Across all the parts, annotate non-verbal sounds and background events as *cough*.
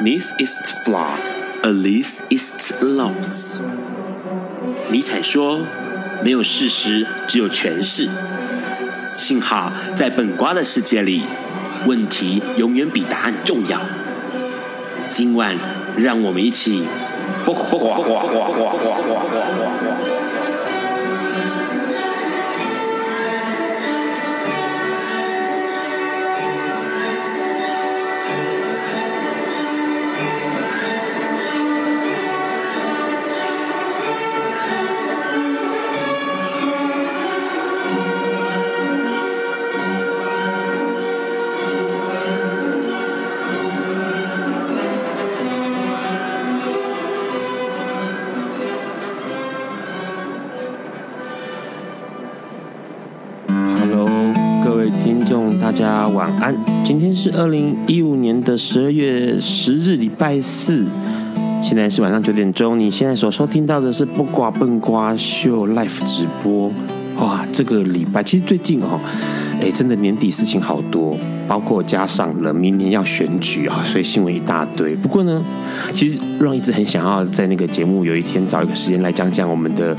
This is flaw, a least it's loss。尼采说：“没有事实，只有诠释。”幸好在本瓜的世界里，问题永远比答案重要。今晚，让我们一起。是二零一五年的十二月十日，礼拜四。现在是晚上九点钟。你现在所收听到的是不瓜笨瓜秀 Live 直播。哇，这个礼拜其实最近哦，哎，真的年底事情好多，包括加上了明年要选举啊，所以新闻一大堆。不过呢，其实让一直很想要在那个节目有一天找一个时间来讲讲我们的。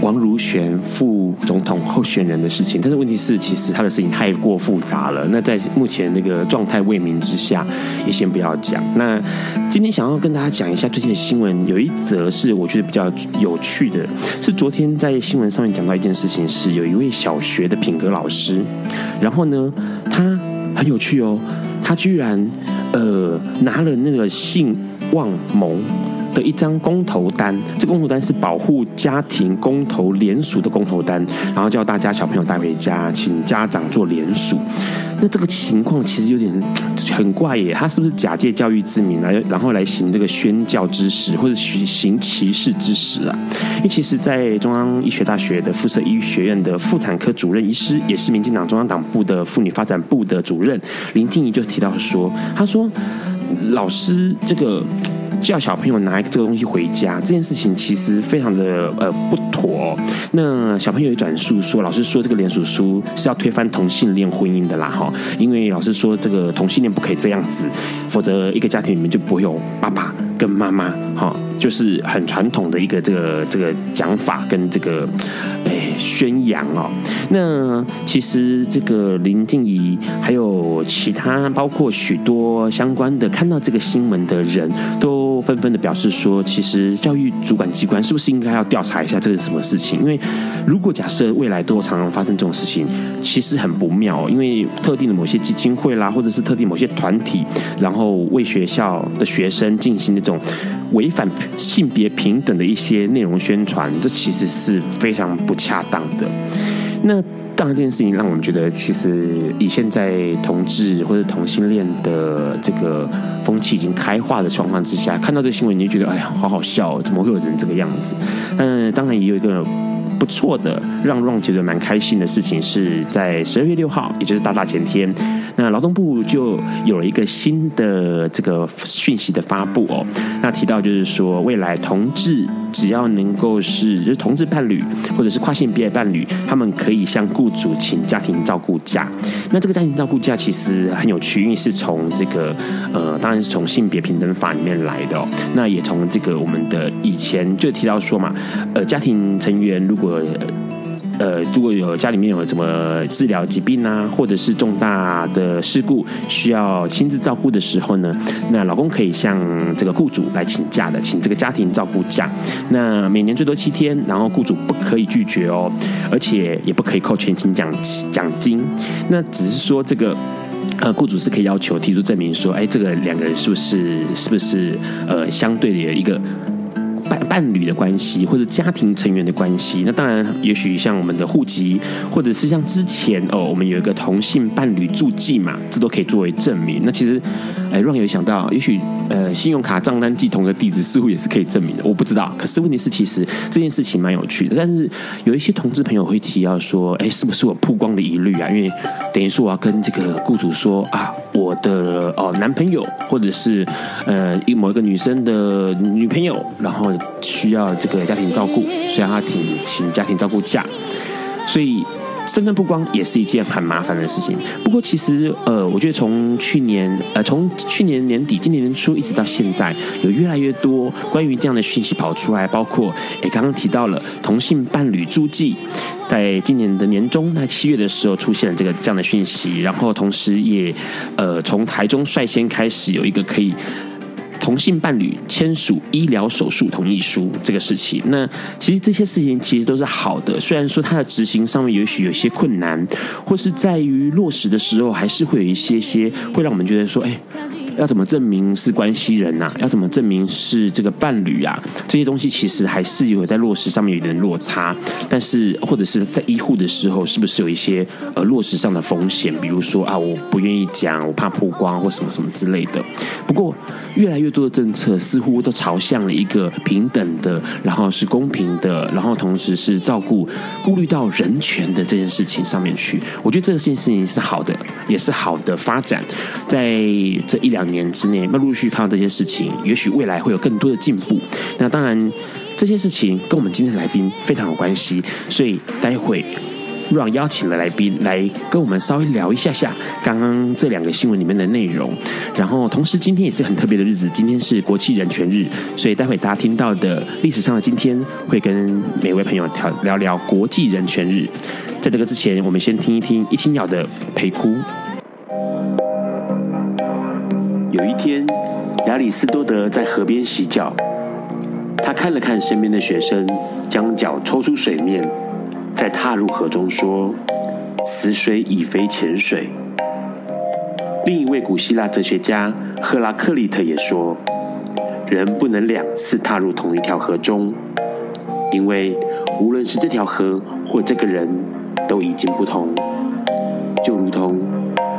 王如玄副总统候选人的事情，但是问题是，其实他的事情太过复杂了。那在目前那个状态未明之下，也先不要讲。那今天想要跟大家讲一下最近的新闻，有一则是我觉得比较有趣的，是昨天在新闻上面讲到一件事情，是有一位小学的品格老师，然后呢，他很有趣哦，他居然呃拿了那个姓望盟。的一张公投单，这公投单是保护家庭公投联署的公投单，然后叫大家小朋友带回家，请家长做联署。那这个情况其实有点 *tsk* 很怪耶，他是不是假借教育之名来，然后来行这个宣教之实，或者行歧视之实啊？因为其实，在中央医学大学的附设医学院的妇产科主任医师，也是民进党中央党部的妇女发展部的主任林静怡就提到说，他说老师这个。叫小朋友拿这个东西回家，这件事情其实非常的呃不妥。那小朋友也转述说，老师说这个联署书是要推翻同性恋婚姻的啦哈，因为老师说这个同性恋不可以这样子，否则一个家庭里面就不会有爸爸跟妈妈哈，就是很传统的一个这个这个讲法跟这个哎宣扬哦。那其实这个林静怡还有其他包括许多相关的看到这个新闻的人都。纷纷的表示说，其实教育主管机关是不是应该要调查一下这是什么事情？因为如果假设未来都常常发生这种事情，其实很不妙。因为特定的某些基金会啦，或者是特定某些团体，然后为学校的学生进行的种违反性别平等的一些内容宣传，这其实是非常不恰当的。那。当然，这件事情让我们觉得，其实以现在同志或者同性恋的这个风气已经开化的状况之下，看到这新闻，你就觉得，哎呀，好好笑，怎么会有人这个样子？嗯，当然也有一个不错的，让让觉得蛮开心的事情，是在十二月六号，也就是大大前天。那劳动部就有了一个新的这个讯息的发布哦，那提到就是说，未来同志只要能够是就是同志伴侣或者是跨性别伴侣，他们可以向雇主请家庭照顾假。那这个家庭照顾假其实很有趣，因为是从这个呃，当然是从性别平等法里面来的哦。那也从这个我们的以前就提到说嘛，呃，家庭成员如果。呃如果有家里面有什么治疗疾病啊，或者是重大的事故需要亲自照顾的时候呢，那老公可以向这个雇主来请假的，请这个家庭照顾假。那每年最多七天，然后雇主不可以拒绝哦，而且也不可以扣全勤奖奖金。那只是说这个呃，雇主是可以要求提出证明说，哎，这个两个人是不是是不是呃相对的一个。伴伴侣的关系，或者家庭成员的关系，那当然，也许像我们的户籍，或者是像之前哦，我们有一个同性伴侣住记嘛，这都可以作为证明。那其实，哎让有想到，也许呃，信用卡账单寄同的地址似乎也是可以证明的，我不知道。可是问题是，其实这件事情蛮有趣的。但是有一些同志朋友会提到说，哎，是不是我曝光的疑虑啊？因为等于说我要跟这个雇主说啊，我的哦男朋友，或者是呃某一个女生的女朋友，然后。需要这个家庭照顾，所以他请请家庭照顾假，所以身份曝光也是一件很麻烦的事情。不过，其实呃，我觉得从去年呃，从去年年底、今年年初一直到现在，有越来越多关于这样的讯息跑出来，包括诶刚刚提到了同性伴侣注记，在今年的年中，在七月的时候出现了这个这样的讯息，然后同时也呃，从台中率先开始有一个可以。同性伴侣签署医疗手术同意书这个事情，那其实这些事情其实都是好的。虽然说它的执行上面也许有些困难，或是在于落实的时候，还是会有一些些会让我们觉得说，哎。要怎么证明是关系人呐、要怎么证明是这个伴侣啊？这些东西其实还是有在落实上面有点落差。但是或者是在医护的时候，是不是有一些呃落实上的风险？比如说啊，我不愿意讲，我怕曝光或什么什么之类的。不过越来越多的政策似乎都朝向了一个平等的，然后是公平的，然后同时是照顾顾虑到人权的这件事情上面去。我觉得这件事情是好的，也是好的发展。在这一两年之内，那陆续看到这些事情，也许未来会有更多的进步。那当然，这些事情跟我们今天的来宾非常有关系，所以待会让邀请了来宾来跟我们稍微聊一下下刚刚这两个新闻里面的内容。然后，同时今天也是很特别的日子，今天是国际人权日，所以待会大家听到的历史上的今天，会跟每位朋友聊聊聊国际人权日。在这个之前，我们先听一听一青鸟的陪哭。有一天，亚里斯多德在河边洗脚，他看了看身边的学生，将脚抽出水面，再踏入河中，说：“死水已非前水。”另一位古希腊哲学家赫拉克利特也说：“人不能两次踏入同一条河中，因为无论是这条河或这个人，都已经不同，就如同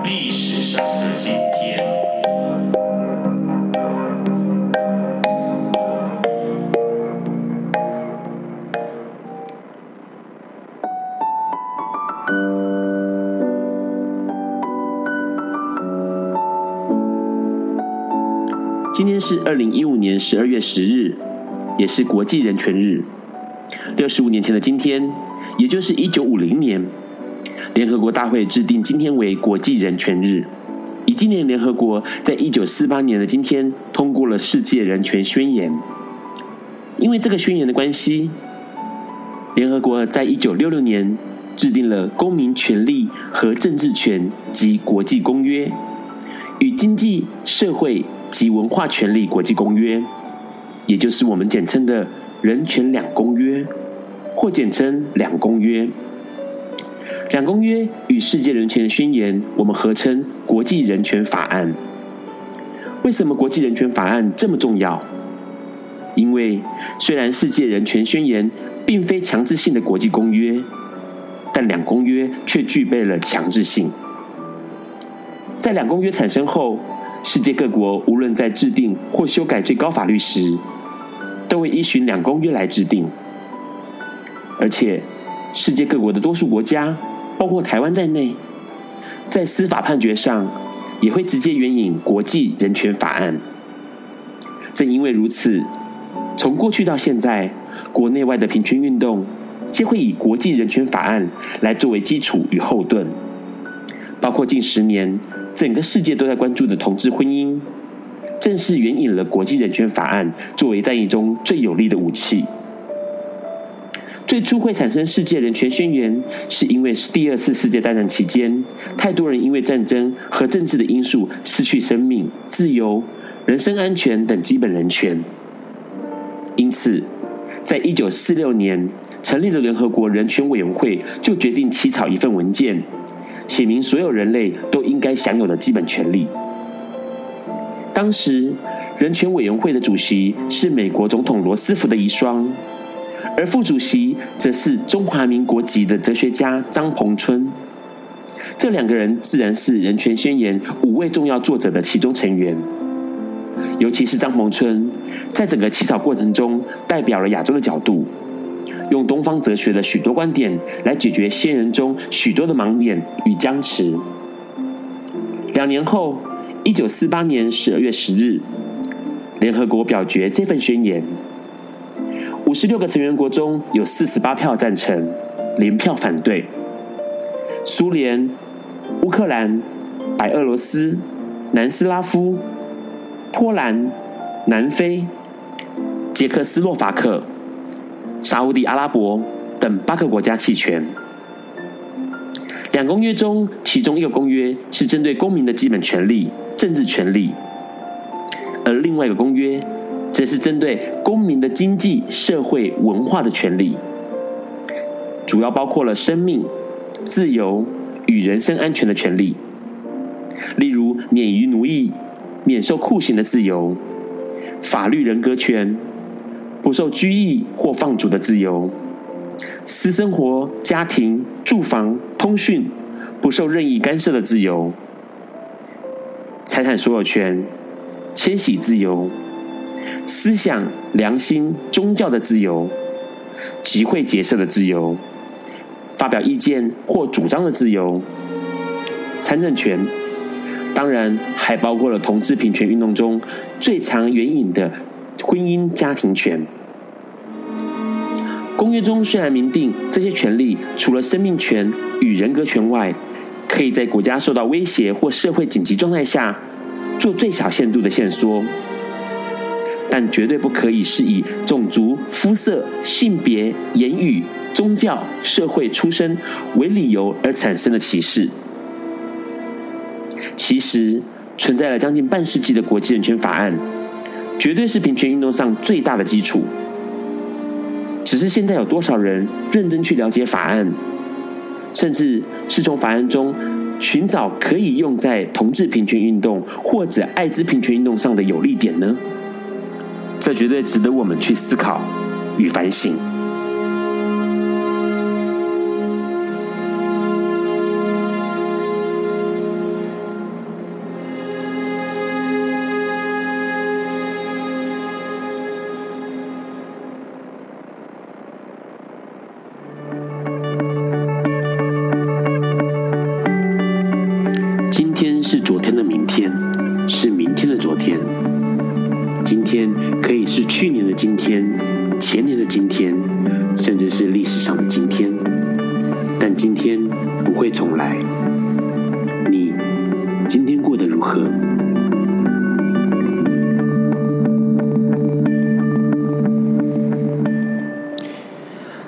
历史上的今天。”是二零一五年十二月十日，也是国际人权日。六十五年前的今天，也就是一九五零年，联合国大会制定今天为国际人权日，以纪念联合国在一九四八年的今天通过了世界人权宣言。因为这个宣言的关系，联合国在一九六六年制定了《公民权利和政治权及国际公约》，与经济社会。及文化权利国际公约，也就是我们简称的人权两公约，或简称两公约。两公约与世界人权宣言，我们合称国际人权法案。为什么国际人权法案这么重要？因为虽然世界人权宣言并非强制性的国际公约，但两公约却具备了强制性。在两公约产生后，世界各国无论在制定或修改最高法律时，都会依循两公约来制定。而且，世界各国的多数国家，包括台湾在内，在司法判决上也会直接援引国际人权法案。正因为如此，从过去到现在，国内外的平权运动皆会以国际人权法案来作为基础与后盾，包括近十年。整个世界都在关注的同志婚姻，正是援引了国际人权法案作为战役中最有力的武器。最初会产生世界人权宣言，是因为第二次世界大战期间，太多人因为战争和政治的因素失去生命、自由、人身安全等基本人权。因此，在一九四六年成立的联合国人权委员会就决定起草一份文件。写明所有人类都应该享有的基本权利。当时，人权委员会的主席是美国总统罗斯福的遗孀，而副主席则是中华民国籍的哲学家张彭春。这两个人自然是人权宣言五位重要作者的其中成员。尤其是张彭春，在整个起草过程中，代表了亚洲的角度。用东方哲学的许多观点来解决先人中许多的盲点与僵持。两年后，一九四八年十二月十日，联合国表决这份宣言。五十六个成员国中有四十八票赞成，零票反对。苏联、乌克兰、白俄罗斯、南斯拉夫、波兰、南非、捷克斯洛伐克、沙乌地阿拉伯等八个国家弃权。两公约中，其中一个公约是针对公民的基本权利、政治权利，而另外一个公约则是针对公民的经济、社会、文化的权利，主要包括了生命、自由与人身安全的权利，例如免于奴役、免受酷刑的自由。法律人格权，不受拘役或放逐的自由；私生活、家庭、住房、通讯不受任意干涉的自由；财产所有权、迁徙自由；思想、良心、宗教的自由；集会结社的自由；发表意见或主张的自由；参政权。当然，还包括了同志平权运动中最常援引的婚姻家庭权。公约中虽然明定这些权利除了生命权与人格权外，可以在国家受到威胁或社会紧急状态下做最小限度的限缩，但绝对不可以是以种族、肤色、性别、言语、宗教、社会出身为理由而产生的歧视。其实存在了将近半世纪的国际人权法案，绝对是平权运动上最大的基础。只是现在有多少人认真去了解法案，甚至是从法案中寻找可以用在同志平权运动或者艾滋平权运动上的有利点呢？这绝对值得我们去思考与反省。天。今天可以是去年的今天前年的今天甚至是历史上的今天。但今天不会重来。你今天过得如何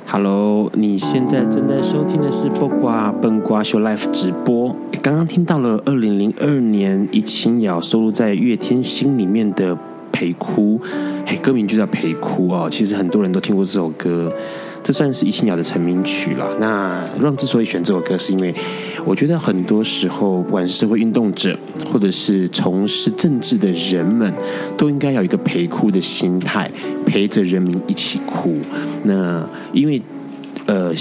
？Hello 你现在正在收听的是卜卦笨卦秀 life 直播。刚刚听到了二零零二年怡清瑶收录在《月天心》里面的《陪哭》，嘿，歌名就叫《陪哭》哦。其实很多人都听过这首歌，这算是怡清瑶的成名曲了。那让之所以选这首歌，是因为我觉得很多时候，不管是社会运动者，或者是从事政治的人们，都应该有一个陪哭的心态，陪着人民一起哭。那因为呃，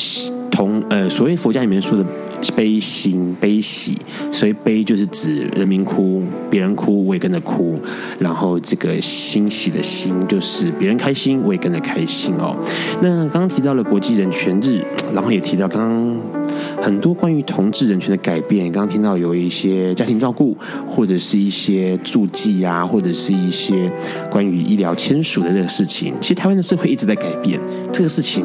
同呃，所谓佛家里面说的。悲心悲喜，所以悲就是指人民哭，别人哭我也跟着哭。然后这个欣喜的欣就是别人开心我也跟着开心哦。那刚刚提到了国际人权日，然后也提到刚刚很多关于同志人权的改变。刚刚听到有一些家庭照顾，或者是一些助记啊，或者是一些关于医疗签署的这个事情。其实台湾的社会一直在改变这个事情。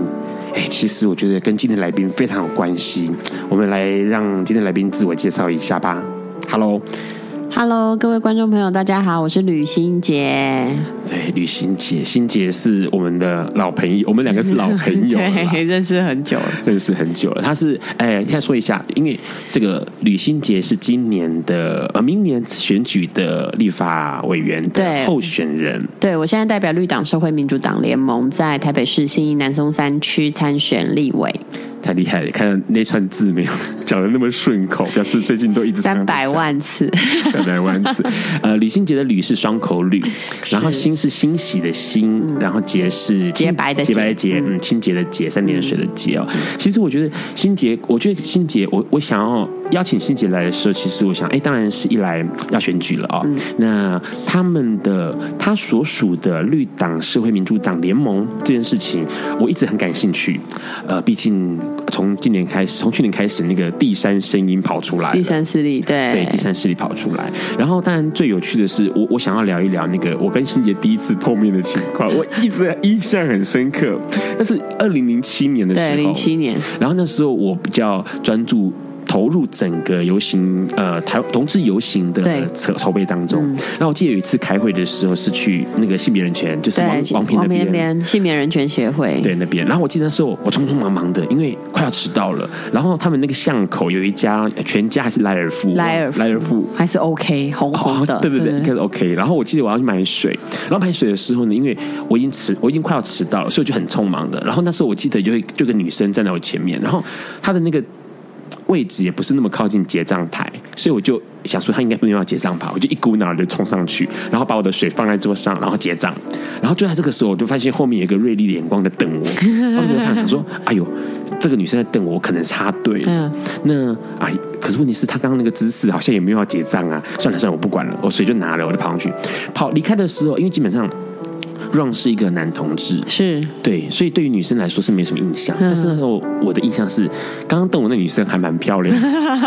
哎，其实我觉得跟今天来宾非常有关系。我们来让今天来宾自我介绍一下吧。Hello。Hello，各位观众朋友，大家好，我是吕新杰。对，吕新杰，新杰是我们的老朋友，我们两个是老朋友，*laughs* 对，认识很久了，认识很久了。他是，哎，现在说一下，因为这个吕新杰是今年的呃，明年选举的立法委员的候选人。对，对我现在代表绿党社会民主党联盟，在台北市新义南松山区参选立委。太厉害了！看到那串字没有讲的那么顺口，表示最近都一直三百万次，三百万次。呃，李新杰的吕是双口吕，然后欣是欣喜的欣，嗯、然后洁是洁白的洁白的洁，嗯，清洁的洁，三点水的洁哦。其实我觉得心洁，我觉得心洁，我我想要邀请欣洁来的时候，其实我想，哎，当然是一来要选举了哦。嗯、那他们的他所属的绿党社会民主党联盟这件事情，我一直很感兴趣。呃，毕竟。从今年开始，从去年开始，那个第三声音跑出来，第三势力，对对，第三势力跑出来。然后，当然最有趣的是，我我想要聊一聊那个我跟欣姐第一次碰面的情况，我一直印象很深刻。那是二零零七年的时候，对，零七年。然后那时候我比较专注。投入整个游行呃台同志游行的筹筹备当中。嗯、然后我记得有一次开会的时候是去那个性别人权，就是王王平那边性别人权协会对那边。然后我记得那时候我匆匆忙忙的，因为快要迟到了。然后他们那个巷口有一家全家还是莱尔富，莱尔莱尔富还是 OK 红红的，哦、对对对，应该是 OK。然后我记得我要去买水，然后买水的时候呢，因为我已经迟，我已经快要迟到了，所以我就很匆忙的。然后那时候我记得就会就个女生站在我前面，然后她的那个位置也不是那么靠近结账台，所以我就想说他应该不用要结账吧，我就一股脑的冲上去，然后把我的水放在桌上，然后结账。然后就在这个时候，我就发现后面有一个锐利的眼光在瞪我，然后我就想说：“哎呦，这个女生在瞪我，我可能插队了。”那哎，可是问题是她刚刚那个姿势好像也没有要结账啊。算了算了，我不管了，我水就拿了，我就跑上去。跑离开的时候，因为基本上。Ron 是一个男同志，是对，所以对于女生来说是没什么印象。嗯、但是那时候我的印象是，刚刚瞪我那女生还蛮漂亮。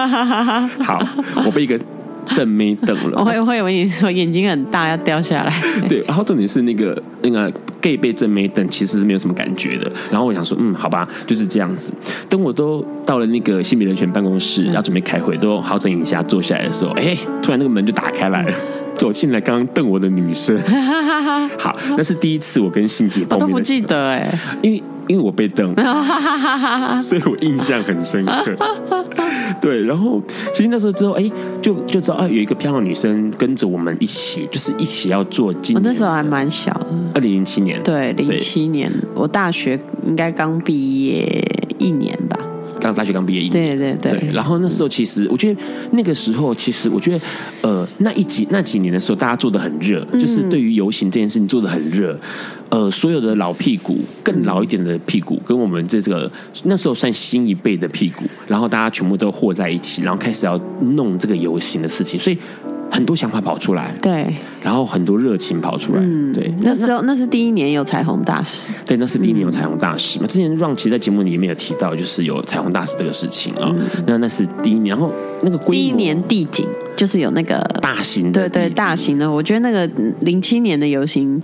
*laughs* 好，我被一个正妹瞪了。我会会以为你说眼睛很大要掉下来。对，然后重点是那个那个 gay 被正妹瞪，其实是没有什么感觉的。然后我想说，嗯，好吧，就是这样子。等我都到了那个性别人权办公室，要准备开会，都好整一下坐下来的时候，哎，突然那个门就打开来了。*laughs* 走进来刚刚瞪我的女生，*laughs* 好，那是第一次我跟信姐碰面。我都不记得哎，因为因为我被瞪，*laughs* 所以我印象很深刻。对，然后其实那时候之后，哎，就就知道啊，有一个漂亮女生跟着我们一起，就是一起要做今年。我那时候还蛮小的，二零零七年，对，零七年，我大学应该刚毕业一年吧。刚大学刚毕业一年，对对对，对。然后那时候其实，我觉得那个时候其实，我觉得呃，那一几那几年的时候，大家做的很热，就是对于游行这件事情做的很热。呃，所有的老屁股，更老一点的屁股，跟我们这个那时候算新一辈的屁股，然后大家全部都和在一起，然后开始要弄这个游行的事情，所以。很多想法跑出来，对，然后很多热情跑出来，嗯，对。那时候那，是第一年有彩虹大使，对，那是第一年有彩虹大使嘛。嗯、之前 Ron 其实在节目里面有提到，就是有彩虹大使这个事情啊、哦。嗯、那那是第一年，然后那个第一年地景。就是有那个大型的，对对，大型的。我觉得那个零七年的游行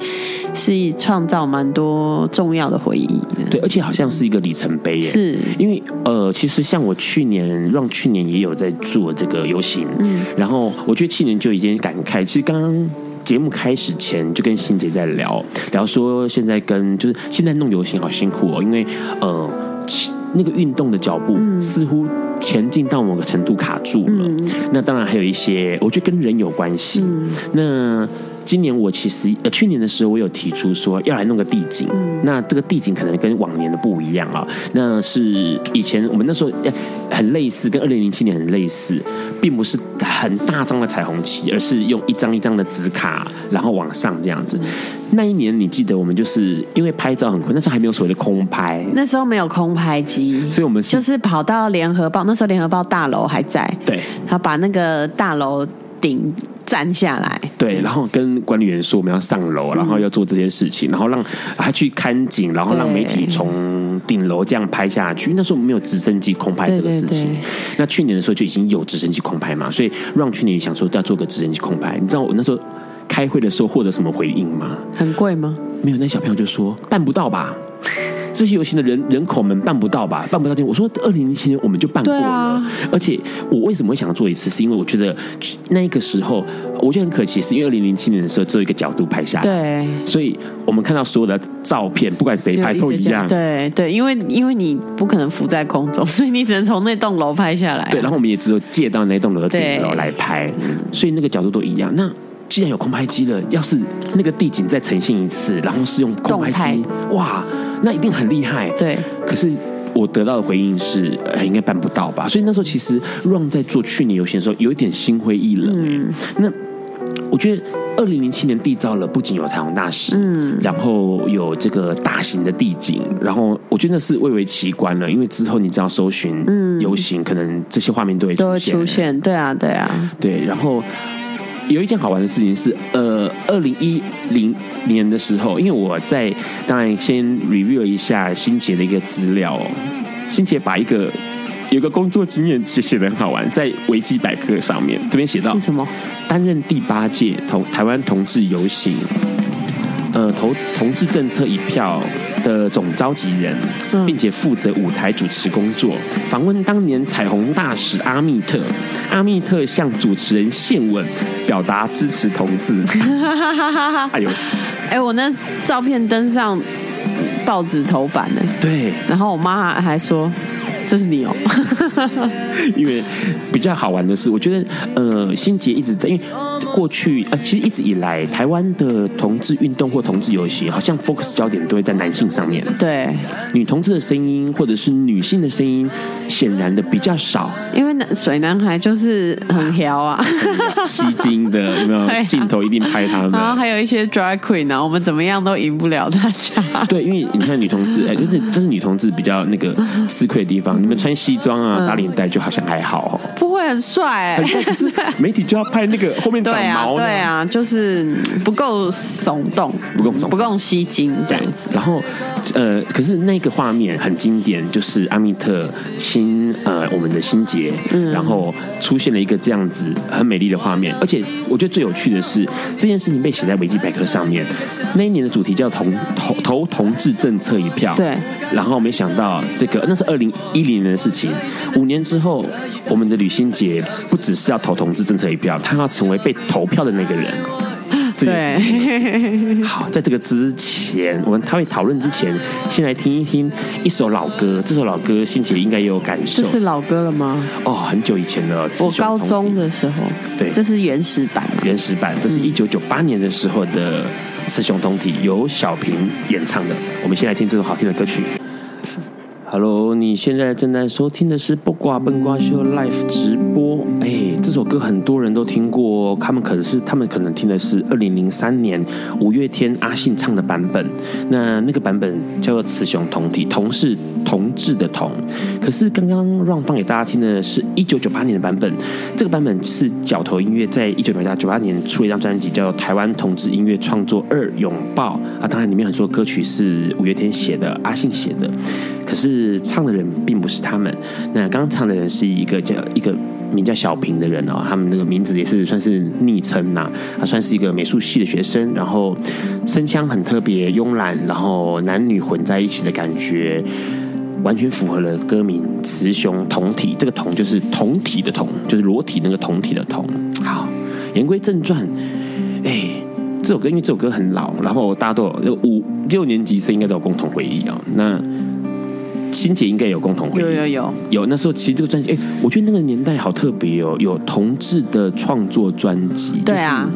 是创造蛮多重要的回忆的，对，而且好像是一个里程碑耶。是，因为呃，其实像我去年，让去年也有在做这个游行，嗯，然后我觉得去年就已经感慨。其实刚刚节目开始前就跟欣姐在聊聊说，现在跟就是现在弄游行好辛苦哦，因为呃。那个运动的脚步似乎前进到某个程度卡住了。嗯、那当然还有一些，我觉得跟人有关系。嗯、那今年我其实呃去年的时候，我有提出说要来弄个地景。嗯、那这个地景可能跟往年的不一样啊。那是以前我们那时候很类似，跟二零零七年很类似，并不是很大张的彩虹旗，而是用一张一张的纸卡，然后往上这样子。嗯那一年你记得我们就是因为拍照很困，那时候还没有所谓的空拍，那时候没有空拍机，所以我们是就是跑到联合报，那时候联合报大楼还在，对，他把那个大楼顶站下来，对，然后跟管理员说我们要上楼，然后要做这件事情，然后让他去看景，然后让媒体从顶楼这样拍下去。那时候我们没有直升机空拍这个事情，对对对，那去年的时候就已经有直升机空拍嘛，所以让去年想说要做个直升机空拍，你知道我那时候。开会的时候获得什么回应吗？很贵吗？没有，那小朋友就说办不到吧。这些游行的人人口们办不到吧？办不到。我说二零零七年我们就办过了。啊、而且我为什么会想要做一次？是因为我觉得那个时候我觉得很可惜，是因为二零零七年的时候只有一个角度拍下来。对。所以我们看到所有的照片，不管谁拍都一样。对对，因为因为你不可能浮在空中，所以你只能从那栋楼拍下来。对，然后我们也只有借到那栋楼的顶楼来拍，所以那个角度都一样。那。既然有空拍机了，要是那个地景再呈现一次，然后是用空拍机，哇，那一定很厉害。对，可是我得到的回应是，呃，应该办不到吧？所以那时候其实 Ron 在做去年游行的时候，有一点心灰意冷。嗯，那我觉得二零零七年缔造了，不仅有彩虹大使，嗯，然后有这个大型的地景，然后我觉得那是蔚为奇观了。因为之后你只要搜寻嗯游行，嗯、可能这些画面都会出现，都会出现。对啊，对啊，对，然后。有一件好玩的事情是，呃，二零一零年的时候，因为我在当然先 review 了一下新杰的一个资料哦，新杰把一个有个工作经验写写的很好玩，在维基百科上面这边写到是什么？担任第八届同台湾同志游行呃投同志政策一票的总召集人，并且负责舞台主持工作。访问当年彩虹大使阿密特，阿密特向主持人献吻，表达支持同志。*laughs* 哎呦，哎，我那照片登上报纸头版呢。对，然后我妈还说。这是你哦，*laughs* 因为比较好玩的是，我觉得呃，心杰一直在，因为过去呃，其实一直以来，台湾的同志运动或同志游戏，好像 focus 焦点都会在男性上面。对，女同志的声音或者是女性的声音，显然的比较少。因为男水男孩就是很撩啊，吸睛的有没有？*laughs* 镜头一定拍他们。然后还有一些 drag queen 呢，我们怎么样都赢不了大家。对，因为你看女同志，哎，就是这是女同志比较那个吃亏的地方。你们穿西装啊，打领带就好像还好，不会很帅哎。可是媒体就要拍那个 *laughs* 后面长毛，对啊，就是不够耸动，不够耸，不够吸睛这样子。然后呃，可是那个画面很经典，就是阿密特亲呃我们的心洁，然后出现了一个这样子很美丽的画面。而且我觉得最有趣的是这件事情被写在维基百科上面。那一年的主题叫同投投同志政策一票，对。然后没想到这个那是二零一零年的事情，五年之后，我们的吕新杰不只是要投同志政策一票，他要成为被投票的那个人。*laughs* 对，好，在这个之前，我们他会讨论之前，先来听一听一首老歌。这首老歌，心洁应该也有感受。这是老歌了吗？哦，很久以前了。我高中的时候，对，这是原始版。原始版，这是一九九八年的时候的《雌雄同体》，由小平演唱的。我们先来听这首好听的歌曲。Hello，你现在正在收听的是《不瓜笨瓜秀》Live 直播。哎，这首歌很多人都听过，他们可能是他们可能听的是二零零三年五月天阿信唱的版本。那那个版本叫做《雌雄同体》，同是同志的同。可是刚刚让放给大家听的是一九九八年的版本，这个版本是角头音乐在一九九八年出了一张专辑，叫《台湾同志音乐创作二拥抱》啊。当然里面很多歌曲是五月天写的，阿信写的。可是唱的人并不是他们，那刚唱的人是一个叫一个名叫小平的人哦，他们那个名字也是算是昵称呐，他算是一个美术系的学生，然后声腔很特别慵懒，然后男女混在一起的感觉，完全符合了歌名“雌雄同体”，这个“同”就是同体的“同”，就是裸体那个同体的“同”。好，言归正传，哎，这首歌因为这首歌很老，然后大家都有五六年级生应该都有共同回忆啊，那。欣姐应该有共同回忆，有有有有。那时候其实这个专辑，哎，我觉得那个年代好特别哦，有同志的创作专辑。对啊，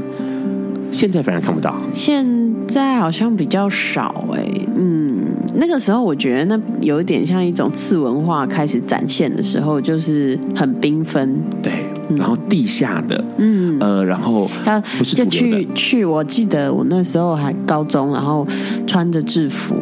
现在反而看不到。现在好像比较少哎，嗯，那个时候我觉得那有一点像一种次文化开始展现的时候，就是很缤纷。对，然后地下的，嗯呃，然后他不是就去去，我记得我那时候还高中，然后穿着制服。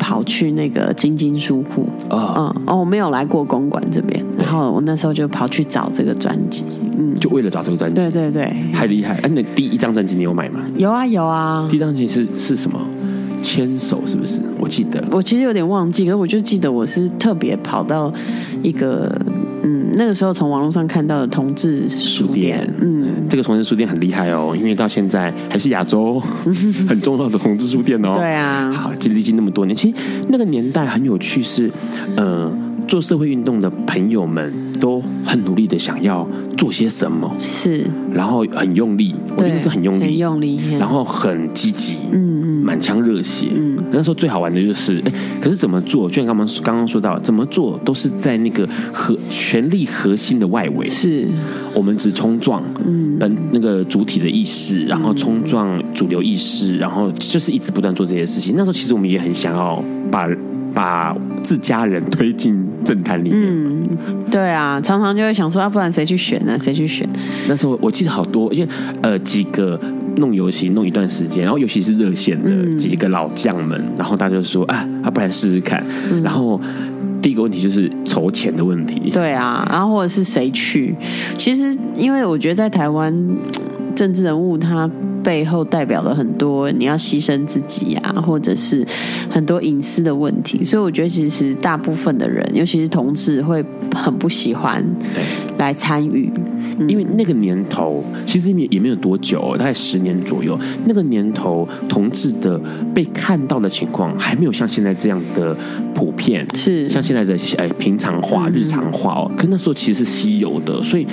跑去那个金金书库，oh. 嗯哦，我没有来过公馆这边，对然后我那时候就跑去找这个专辑，嗯，就为了找这个专辑，对对对，太厉害！哎，那第一张专辑你有买吗？有啊有啊，第一张专辑是是什么？牵手是不是？我记得，我其实有点忘记，可是我就记得我是特别跑到一个。嗯，那个时候从网络上看到的同志书店，嗯，这个同志书店很厉害哦，因为到现在还是亚洲 *laughs* 很重要的同志书店哦。对啊，好，历经那么多年，其实那个年代很有趣是，是呃，做社会运动的朋友们都很努力的想要做些什么，是，然后很用力，我觉得是很用力，很用力，然后很积极，嗯。满腔热血，嗯，那时候最好玩的就是，哎，可是怎么做？就像刚刚刚刚说到，怎么做都是在那个核权力核心的外围，是。我们只冲撞，嗯，本那个主体的意识，然后冲撞主流意识，然后就是一直不断做这些事情。那时候其实我们也很想要把把自家人推进政坛里面，嗯，对啊，常常就会想说，啊，不然谁去选呢？谁去选？那时候我记得好多，因为呃几个。弄游戏弄一段时间，然后尤其是热线的几个老将们，嗯、然后大家就说啊，啊，不然试试看。嗯、然后第一个问题就是筹钱的问题。对啊，然后或者是谁去？其实因为我觉得在台湾政治人物他背后代表了很多你要牺牲自己呀、啊，或者是很多隐私的问题，所以我觉得其实大部分的人，尤其是同志，会很不喜欢来参与。因为那个年头其实也也没有多久，大概十年左右。那个年头，同志的被看到的情况还没有像现在这样的普遍，是像现在的哎平常化、日常化哦。可那时候其实是稀有的，所以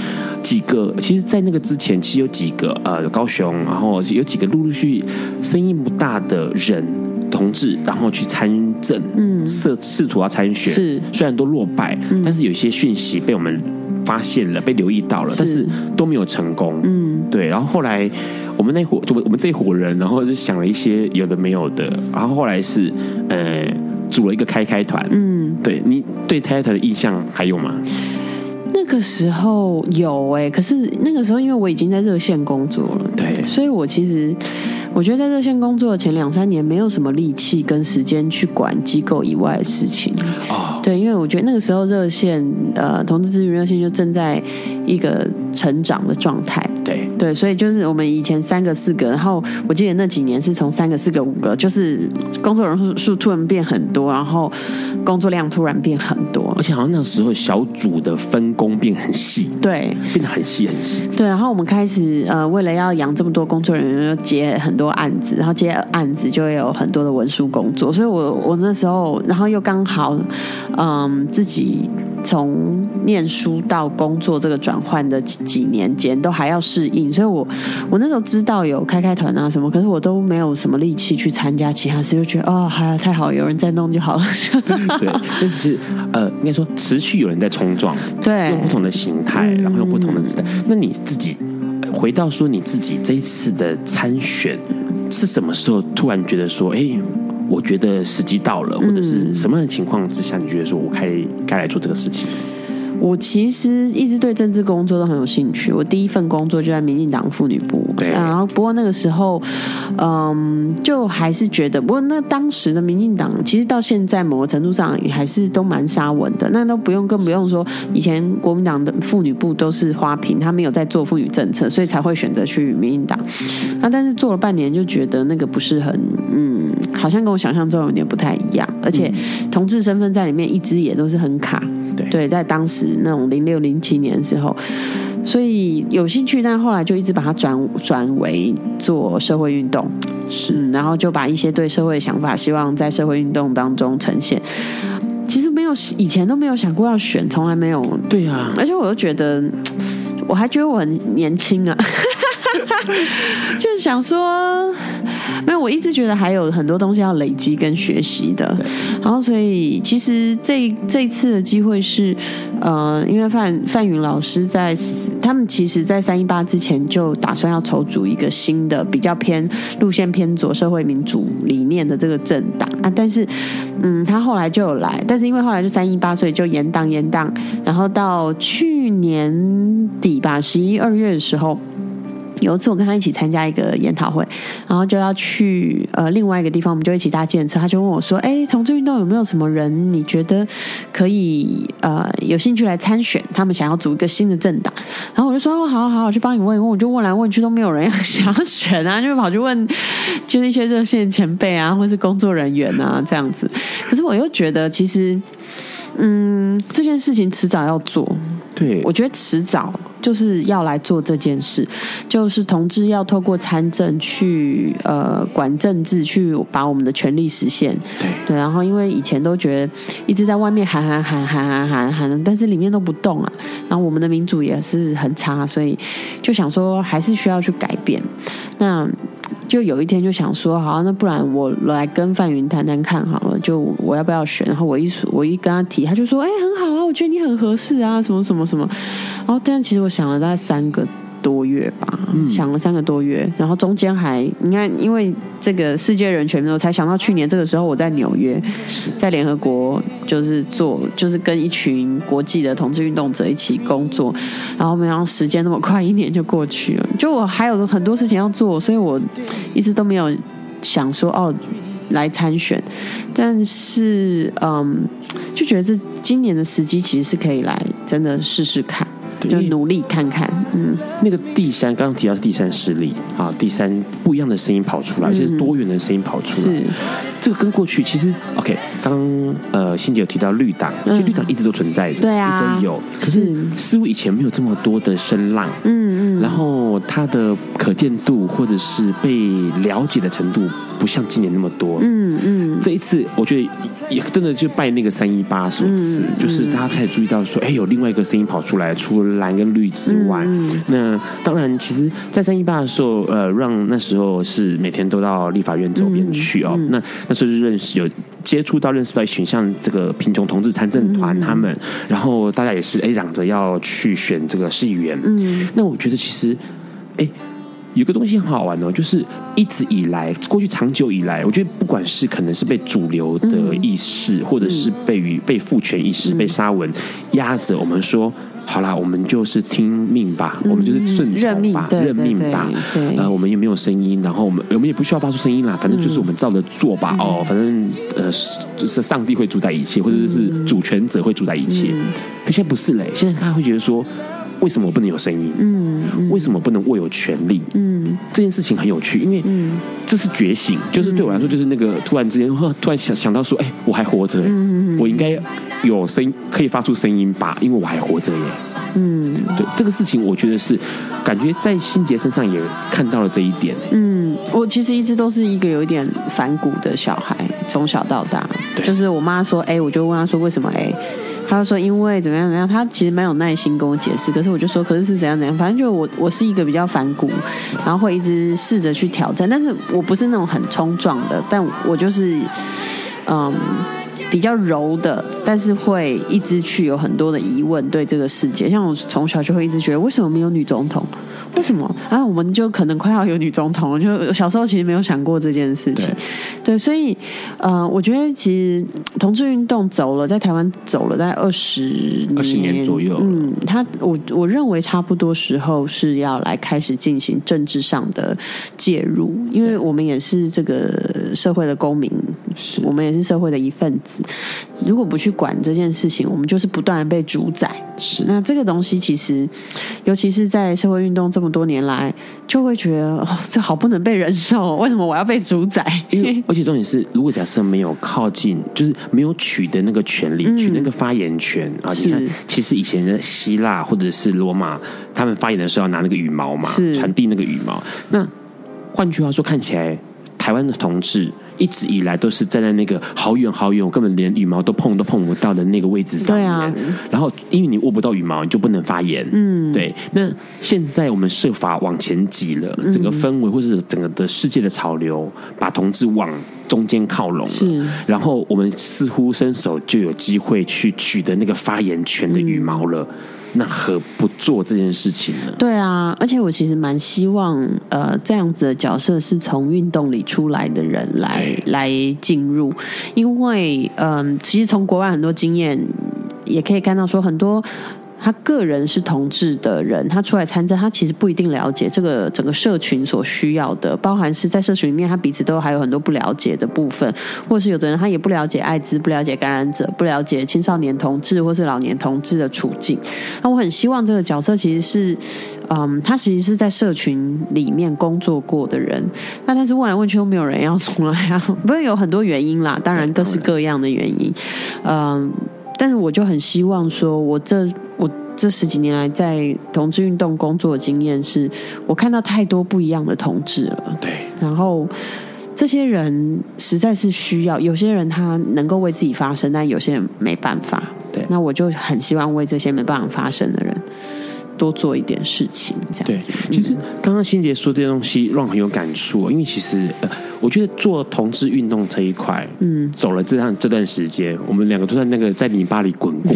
几个其实，在那个之前，其实有几个呃高雄，然后有几个陆陆续续声音不大的人同志，然后去参政，嗯，试试图要参选，是虽然都落败，嗯，但是有些讯息被我们。发现了，被留意到了，但是都没有成功。嗯，对。然后后来我们那伙，就我们这一伙人，然后就想了一些有的没有的。然后后来是呃，组了一个开开团。嗯，对，你对开开团的印象还有吗？那个时候有哎、欸，可是那个时候因为我已经在热线工作了，对，所以我其实我觉得在热线工作的前两三年没有什么力气跟时间去管机构以外的事情。哦，对，因为我觉得那个时候热线呃，同志咨询热线就正在一个成长的状态。对对，所以就是我们以前三个四个，然后我记得那几年是从三个四个五个，就是工作人数数突然变很多，然后工作量突然变很多，而且好像那时候小组的分工变很细，对，变得很细很细。对，然后我们开始呃，为了要养这么多工作人员，要接很多案子，然后接案子就会有很多的文书工作，所以我我那时候，然后又刚好嗯自己。从念书到工作这个转换的几几年间，都还要适应，所以我我那时候知道有开开团啊什么，可是我都没有什么力气去参加其他事，就觉得哦，还太好了，有人在弄就好了。*laughs* 对，但是呃，应该说持续有人在冲撞，对，用不同的形态，然后用不同的姿态。嗯、那你自己回到说你自己这一次的参选是什么时候突然觉得说，哎？我觉得时机到了，或者是什么样的情况之下，你觉得说我该该来做这个事情？我其实一直对政治工作都很有兴趣。我第一份工作就在民进党妇女部，对。然后不过那个时候，嗯，就还是觉得，不过那当时的民进党其实到现在某个程度上也还是都蛮沙文的。那都不用更不用说，以前国民党的妇女部都是花瓶，他没有在做妇女政策，所以才会选择去民进党。那但是做了半年就觉得那个不是很，嗯，好像跟我想象中有点不太一样，而且同志身份在里面一直也都是很卡。对，对，在当时那种零六零七年的时候，所以有兴趣，但后来就一直把它转转为做社会运动，是、嗯，然后就把一些对社会的想法，希望在社会运动当中呈现。其实没有以前都没有想过要选，从来没有。对啊，而且我又觉得，我还觉得我很年轻啊。*laughs* 就是想说，没有，我一直觉得还有很多东西要累积跟学习的。然后，所以其实这这一次的机会是，呃，因为范范云老师在他们其实，在三一八之前就打算要筹组一个新的比较偏路线偏左社会民主理念的这个政党啊，但是，嗯，他后来就有来，但是因为后来就三一八，所以就延档延档，然后到去年底吧，十一二月的时候。有一次我跟他一起参加一个研讨会，然后就要去呃另外一个地方，我们就一起搭计程车。他就问我说：“哎，同志运动有没有什么人你觉得可以呃有兴趣来参选？他们想要组一个新的政党。”然后我就说：“哦，好好，我去帮你问一问。”我就问来问去都没有人要 *laughs* 想要选啊，就跑去问就是一些热线前辈啊，或是工作人员啊这样子。可是我又觉得其实嗯这件事情迟早要做。对，我觉得迟早就是要来做这件事，就是同志要透过参政去呃管政治，去把我们的权利实现。对对，然后因为以前都觉得一直在外面喊喊喊喊喊喊喊，但是里面都不动啊，然后我们的民主也是很差，所以就想说还是需要去改变。那。就有一天就想说，好，那不然我来跟范云谈谈看好了，就我要不要选？然后我一我一跟他提，他就说，哎，很好啊，我觉得你很合适啊，什么什么什么。然后但其实我想了大概三个。多月吧，想了三个多月，然后中间还你看，因为这个世界人权，我才想到去年这个时候我在纽约，在联合国就是做，就是跟一群国际的同志运动者一起工作，然后没想到时间那么快，一年就过去了，就我还有很多事情要做，所以我一直都没有想说哦来参选，但是嗯，就觉得这今年的时机其实是可以来真的试试看。就努力看看。嗯，那个第三刚刚提到是第三势力啊，第三不一样的声音跑出来，就、嗯、是多元的声音跑出来。是这个跟过去其实 OK，刚呃欣姐有提到绿党，其实绿党一直都存在着，对啊，一直有。可是似乎以前没有这么多的声浪，嗯嗯，然后它的可见度或者是被了解的程度，不像今年那么多，嗯嗯。这一次我觉得也真的就拜那个三一八所赐，嗯、就是大家开始注意到说，哎，有另外一个声音跑出来，除了蓝跟绿之外，嗯、那当然，其实，在三一八的时候，呃，让那时候是每天都到立法院周边去哦，那那时候就认识有接触到认识到选项这个贫穷同志参政团他们，嗯、然后大家也是哎嚷着要去选这个市议员，嗯，那我觉得其实，哎。有个东西很好玩哦，就是一直以来，过去长久以来，我觉得不管是可能是被主流的意识，嗯、或者是被与被父权意识、嗯、被沙文压着，我们说好啦，我们就是听命吧，嗯、我们就是顺从吧，认命，吧。呃，我们也没有声音，然后我们我们也不需要发出声音啦，反正就是我们照着做吧。嗯、哦，反正呃，就是上帝会主宰一切，或者是主权者会主宰一切。嗯、可现在不是嘞，现在他会觉得说。为什么我不能有声音？嗯，嗯，为什么不能握有权力？嗯，这件事情很有趣，因为这是觉醒，就是对我来说，就是那个突然之间，突然想想到说，哎，我还活着，嗯，我应该有声音，可以发出声音吧，因为我还活着耶。嗯，对，这个事情，我觉得是感觉在心杰身上也看到了这一点。嗯，我其实一直都是一个有一点反骨的小孩，从小到大，对就是我妈说 A，我就问她说为什么 A。他就说：“因为怎么样怎么样，他其实蛮有耐心跟我解释。可是我就说，可是是怎样怎样，反正就我我是一个比较反骨，然后会一直试着去挑战。但是我不是那种很冲撞的，但我就是嗯比较柔的，但是会一直去有很多的疑问对这个世界。像我从小就会一直觉得，为什么没有女总统？”为什么啊？我们就可能快要有女总统了，就小时候其实没有想过这件事情。对，对，所以呃，我觉得其实同志运动走了，在台湾走了大概二十年，二十年左右。嗯，他我我认为差不多时候是要来开始进行政治上的介入，因为我们也是这个社会的公民，是我们也是社会的一份子。如果不去管这件事情，我们就是不断的被主宰。是，那这个东西其实，尤其是在社会运动这么。多年来，就会觉得哦，这好不能被忍受。为什么我要被主宰？因为而且重点是，如果假设没有靠近，就是没有取得那个权利，嗯、取那个发言权啊，是你看，其实以前的希腊或者是罗马，他们发言的时候要拿那个羽毛嘛，是传递那个羽毛。那换句话说，看起来台湾的同志。一直以来都是站在那个好远好远，我根本连羽毛都碰都碰不到的那个位置上面。对啊。然后，因为你握不到羽毛，你就不能发言。嗯。对。那现在我们设法往前挤了，整个氛围或者是整个的世界的潮流，把同志往中间靠拢了。是。然后我们似乎伸手就有机会去取得那个发言权的羽毛了。嗯那何不做这件事情呢？对啊，而且我其实蛮希望，呃，这样子的角色是从运动里出来的人来来进入，因为，嗯、呃，其实从国外很多经验也可以看到，说很多。他个人是同志的人，他出来参政，他其实不一定了解这个整个社群所需要的，包含是在社群里面，他彼此都还有很多不了解的部分，或是有的人他也不了解艾滋，不了解感染者，不了解青少年同志或是老年同志的处境。那我很希望这个角色其实是，嗯，他其实是在社群里面工作过的人，那但是问来问去都没有人要出来啊，不是有很多原因啦，当然各式各样的原因，嗯。但是我就很希望说，我这我这十几年来在同志运动工作的经验是，我看到太多不一样的同志了。对，然后这些人实在是需要，有些人他能够为自己发声，但有些人没办法。对，那我就很希望为这些没办法发声的人。多做一点事情，这样子。对，其实刚刚欣姐说这些东西让我很有感触，因为其实呃，我觉得做同志运动这一块，嗯，走了这样这段时间，我们两个都在那个在泥巴里滚过，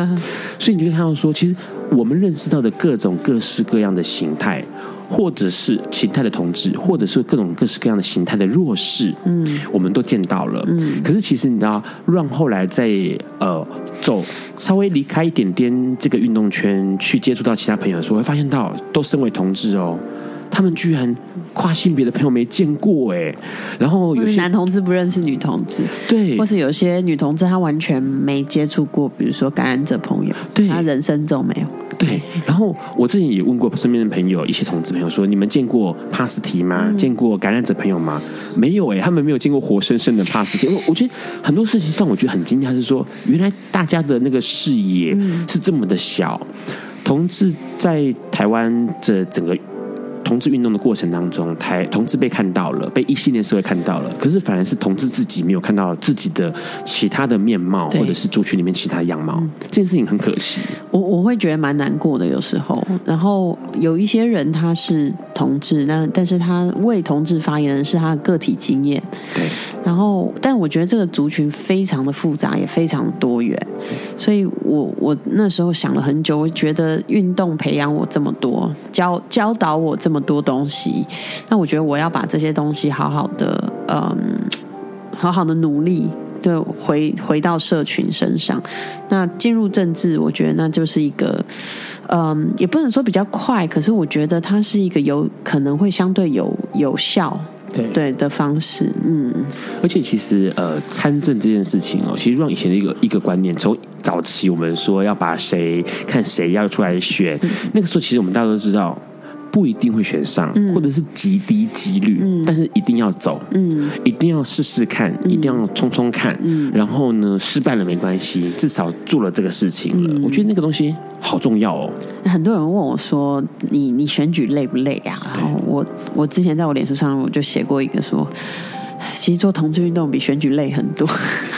*laughs* 所以你就看到说，其实我们认识到的各种各式各样的形态。或者是形态的同志，或者是各种各式各样的形态的弱势，嗯，我们都见到了。嗯，可是其实你知道，让后来在呃走稍微离开一点点这个运动圈，去接触到其他朋友的时候，会发现到都身为同志哦，他们居然跨性别的朋友没见过哎，然后有些男同志不认识女同志，对，或是有些女同志她完全没接触过，比如说感染者朋友，对，她人生中没有。对，然后我自己也问过身边的朋友，一些同志朋友说：“你们见过帕斯提吗？嗯、见过感染者朋友吗？”没有哎，他们没有见过活生生的帕斯提。我我觉得很多事情上，我觉得很惊讶，是说原来大家的那个视野是这么的小。嗯、同志在台湾这整个。同志运动的过程当中，台同志被看到了，被异性恋社会看到了，可是反而是同志自己没有看到自己的其他的面貌，或者是族群里面其他的样貌，这件事情很可惜。我我会觉得蛮难过的，有时候。然后有一些人他是同志，那但是他为同志发言的是他的个体经验。对。然后，但我觉得这个族群非常的复杂，也非常多元。所以我我那时候想了很久，我觉得运动培养我这么多，教教导我这么多东西，那我觉得我要把这些东西好好的，嗯，好好的努力，对，回回到社群身上。那进入政治，我觉得那就是一个，嗯，也不能说比较快，可是我觉得它是一个有可能会相对有有效。对对的方式，嗯，而且其实呃，参政这件事情哦，其实让以前的一个一个观念，从早期我们说要把谁看谁要出来选，嗯、那个时候其实我们大家都知道。不一定会选上，或者是极低几率，嗯、但是一定要走，嗯、一定要试试看，嗯、一定要冲冲看，嗯、然后呢，失败了没关系，至少做了这个事情了。嗯、我觉得那个东西好重要哦。很多人问我说：“你你选举累不累啊？”然后我我之前在我脸书上我就写过一个说。其实做同志运动比选举累很多，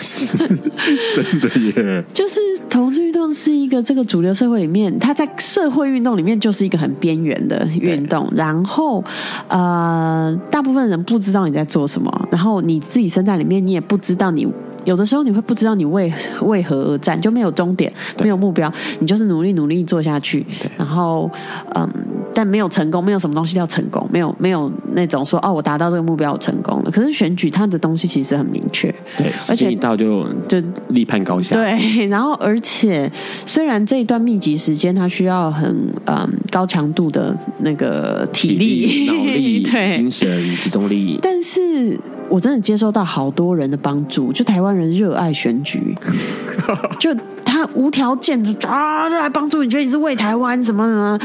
是 *laughs* 真的耶。就是同志运动是一个这个主流社会里面，它在社会运动里面就是一个很边缘的运动。然后，呃，大部分人不知道你在做什么，然后你自己身在里面，你也不知道你。有的时候你会不知道你为为何而战，就没有终点，没有目标，你就是努力努力做下去，然后嗯，但没有成功，没有什么东西叫成功，没有没有那种说哦，我达到这个目标我成功了。可是选举它的东西其实很明确，对，而且一到就就立判高下，对，*laughs* 然后而且虽然这一段密集时间它需要很嗯高强度的那个体力、体力脑力、*laughs* 对精神集中力，但是。我真的接受到好多人的帮助，就台湾人热爱选举，*laughs* 就他无条件的啊，就来帮助你，觉得你是为台湾什么什么。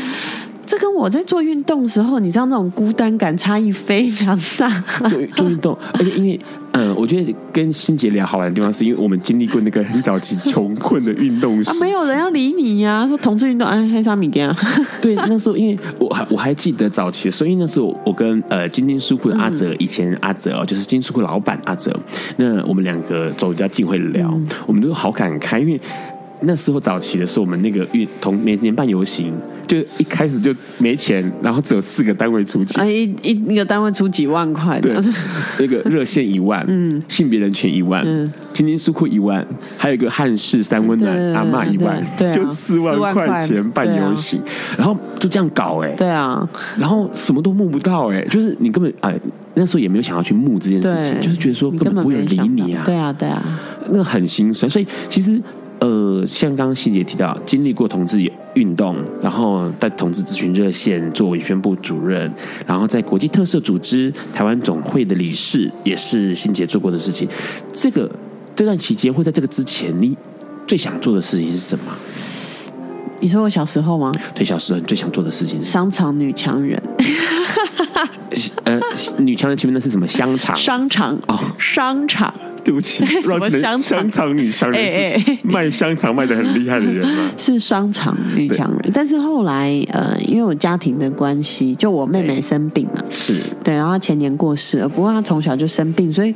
这跟我在做运动的时候，你知道那种孤单感差异非常大。做做运动，而且因为嗯，我觉得跟欣姐聊好玩的地方，是因为我们经历过那个很早期穷困的运动时、啊，没有人要理你呀、啊。说同志运动，哎，黑沙米给啊。对，那时候因为我还我还记得早期，所以那时候我跟呃金金书库的阿哲，嗯、以前阿哲哦，就是金书库老板阿哲，那我们两个走比较近会聊，嗯、我们都好感慨，因为那时候早期的时候，我们那个运同每年办游行。就一开始就没钱，然后只有四个单位出钱，啊，一一一个单位出几万块，对，那个热线一万，嗯，性别人权一万，嗯，青年书库一万，还有一个汉室三温暖阿嬷一万，对，就四万块钱办游行，然后就这样搞，哎，对啊，然后什么都募不到，哎，就是你根本哎那时候也没有想要去募这件事情，就是觉得说根本不会有人理你啊，对啊，对啊，那很心酸，所以其实。呃，像刚刚欣洁提到，经历过同志运动，然后在同志咨询热线做文宣部主任，然后在国际特色组织台湾总会的理事，也是欣杰做过的事情。这个这段期间，或在这个之前，你最想做的事情是什么？你说我小时候吗？对，小时候你最想做的事情是商场女强人。呃，女强人前面那是什么？香肠？商场哦，商场。对不起，*laughs* 什么香香肠女强人？是卖香肠卖的很厉害的人吗？*laughs* 是商场女强人，但是后来呃，因为我家庭的关系，就我妹妹生病了，是对，然后她前年过世了。不过她从小就生病，所以